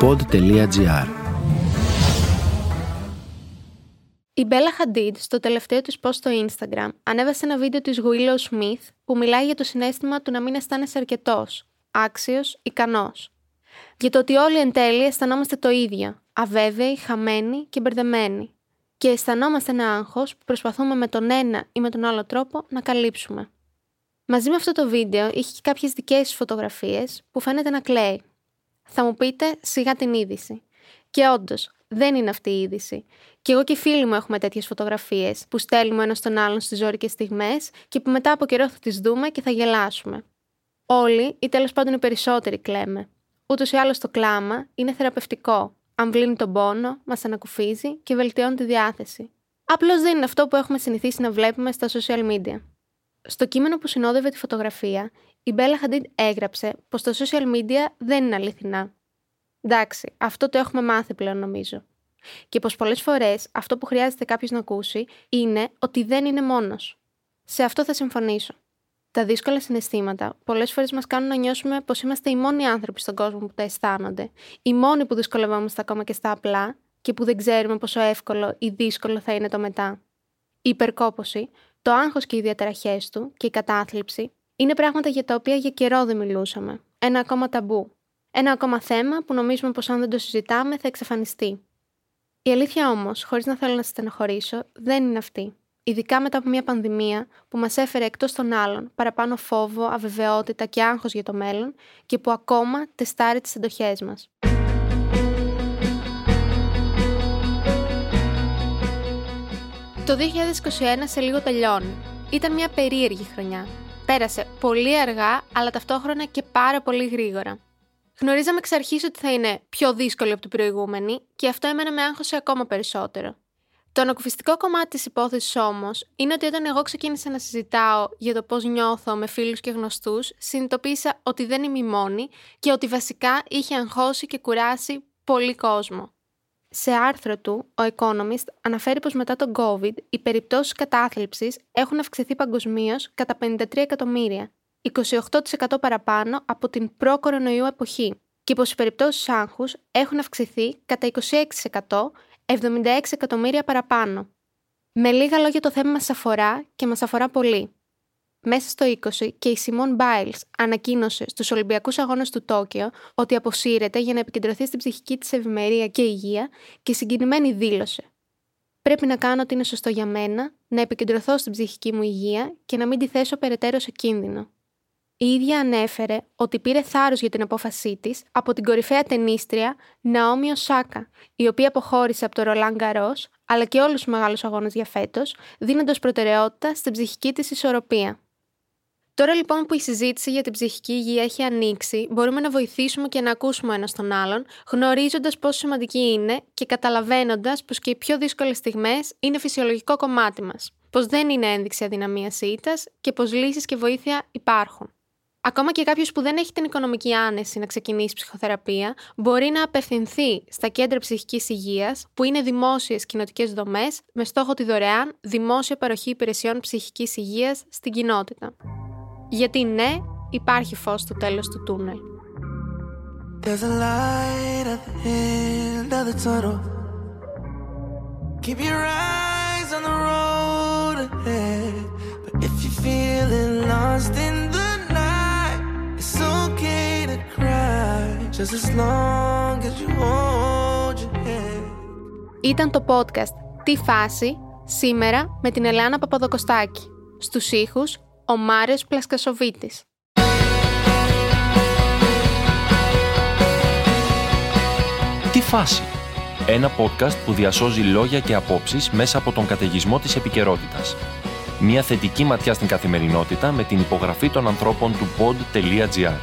pod.gr Η Μπέλα Χαντίντ στο τελευταίο της post στο Instagram ανέβασε ένα βίντεο της Willow Smith που μιλάει για το συνέστημα του να μην αισθάνεσαι αρκετός, άξιος, ικανός. Για το ότι όλοι εν τέλει αισθανόμαστε το ίδιο, αβέβαιοι, χαμένοι και μπερδεμένοι. Και αισθανόμαστε ένα άγχος που προσπαθούμε με τον ένα ή με τον άλλο τρόπο να καλύψουμε. Μαζί με αυτό το βίντεο είχε και κάποιες δικές της φωτογραφίες που φαίνεται να κλαίει. Θα μου πείτε σιγά την είδηση. Και όντως, δεν είναι αυτή η είδηση. Και εγώ και οι φίλοι μου έχουμε τέτοιες φωτογραφίες που στέλνουμε ένας στον άλλον στις ζώρικες στιγμές και που μετά από καιρό θα τις δούμε και θα γελάσουμε. Όλοι, ή τέλος πάντων οι περισσότεροι, κλαίμε. Ούτως ή άλλως το κλάμα είναι θεραπευτικό. Αμβλύνει τον πόνο, μας ανακουφίζει και βελτιώνει τη διάθεση. Απλώς δεν είναι αυτό που έχουμε συνηθίσει να βλέπουμε στα social media. Στο κείμενο που συνόδευε τη φωτογραφία, η Μπέλα Χαντίντ έγραψε πως τα social media δεν είναι αληθινά. Εντάξει, αυτό το έχουμε μάθει πλέον νομίζω. Και πως πολλές φορές αυτό που χρειάζεται κάποιος να ακούσει είναι ότι δεν είναι μόνος. Σε αυτό θα συμφωνήσω. Τα δύσκολα συναισθήματα πολλές φορές μας κάνουν να νιώσουμε πως είμαστε οι μόνοι άνθρωποι στον κόσμο που τα αισθάνονται, οι μόνοι που δυσκολευόμαστε ακόμα και στα απλά και που δεν ξέρουμε πόσο εύκολο ή δύσκολο θα είναι το μετά. Η υπερκόπωση, το άγχος και οι διαταραχές του και η κατάθλιψη είναι πράγματα για τα οποία για καιρό δεν μιλούσαμε. Ένα ακόμα ταμπού. Ένα ακόμα θέμα που νομίζουμε πως αν δεν το συζητάμε θα εξαφανιστεί. Η αλήθεια όμως, χωρίς να θέλω να στενοχωρήσω, δεν είναι αυτή. Ειδικά μετά από μια πανδημία που μας έφερε εκτός των άλλων παραπάνω φόβο, αβεβαιότητα και άγχος για το μέλλον και που ακόμα τεστάρει τις εντοχές μας. Το 2021 σε λίγο τελειώνει. Ήταν μια περίεργη χρονιά. Πέρασε πολύ αργά, αλλά ταυτόχρονα και πάρα πολύ γρήγορα. Γνωρίζαμε εξ αρχής ότι θα είναι πιο δύσκολη από την προηγούμενη και αυτό έμενε με άγχος ακόμα περισσότερο. Το ανακουφιστικό κομμάτι της υπόθεσης όμως είναι ότι όταν εγώ ξεκίνησα να συζητάω για το πώς νιώθω με φίλους και γνωστούς, συνειδητοποίησα ότι δεν είμαι η μόνη και ότι βασικά είχε αγχώσει και κουράσει πολύ κόσμο. Σε άρθρο του, ο Economist αναφέρει πως μετά τον COVID οι περιπτώσεις κατάθλιψης έχουν αυξηθεί παγκοσμίως κατά 53 εκατομμύρια, 28% παραπάνω από την προ-κορονοϊού εποχή και πως οι περιπτώσεις άγχους έχουν αυξηθεί κατά 26%, 76 εκατομμύρια παραπάνω. Με λίγα λόγια το θέμα μας αφορά και μας αφορά πολύ. Μέσα στο 20 και η Σιμών Μπάιλς ανακοίνωσε στους Ολυμπιακούς Αγώνες του Τόκιο ότι αποσύρεται για να επικεντρωθεί στην ψυχική της ευημερία και υγεία και συγκινημένη δήλωσε. Πρέπει να κάνω ό,τι είναι σωστό για μένα, να επικεντρωθώ στην ψυχική μου υγεία και να μην τη θέσω περαιτέρω σε κίνδυνο. Η ίδια ανέφερε ότι πήρε θάρρος για την απόφασή της από την κορυφαία ταινίστρια Ναόμι Οσάκα, η οποία αποχώρησε από το Ρολάν Γκαρός αλλά και όλους τους μεγάλους αγώνες για φέτος, δίνοντας προτεραιότητα στην ψυχική της ισορροπία. Τώρα λοιπόν που η συζήτηση για την ψυχική υγεία έχει ανοίξει, μπορούμε να βοηθήσουμε και να ακούσουμε ένας τον άλλον, γνωρίζοντας πόσο σημαντική είναι και καταλαβαίνοντας πως και οι πιο δύσκολες στιγμές είναι φυσιολογικό κομμάτι μας. Πως δεν είναι ένδειξη αδυναμίας ήττας και πως λύσεις και βοήθεια υπάρχουν. Ακόμα και κάποιος που δεν έχει την οικονομική άνεση να ξεκινήσει ψυχοθεραπεία, μπορεί να απευθυνθεί στα κέντρα ψυχικής υγείας, που είναι δημόσιες κοινοτικές δομές, με στόχο τη δωρεάν δημόσια παροχή υπηρεσιών ψυχικής υγείας στην κοινότητα. Γιατί ναι, υπάρχει φως στο τέλος του τούνελ. There's a light at the end of the tunnel. Keep your eyes on the road ahead. But if you're feeling lost in the night, it's okay to cry. Just as long as you hold your head. Ήταν το podcast «Τι φάση» σήμερα με την Ελάνα Παπαδοκοστάκη. Στους ήχους ο Μάριος Πλασκασοβίτης. Τι φάση! Ένα podcast που διασώζει λόγια και απόψεις μέσα από τον καταιγισμό της επικαιρότητας. Μια θετική ματιά στην καθημερινότητα με την υπογραφή των ανθρώπων του pod.gr.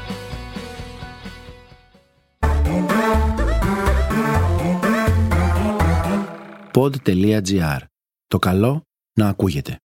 Pod.gr. Το καλό να ακούγεται.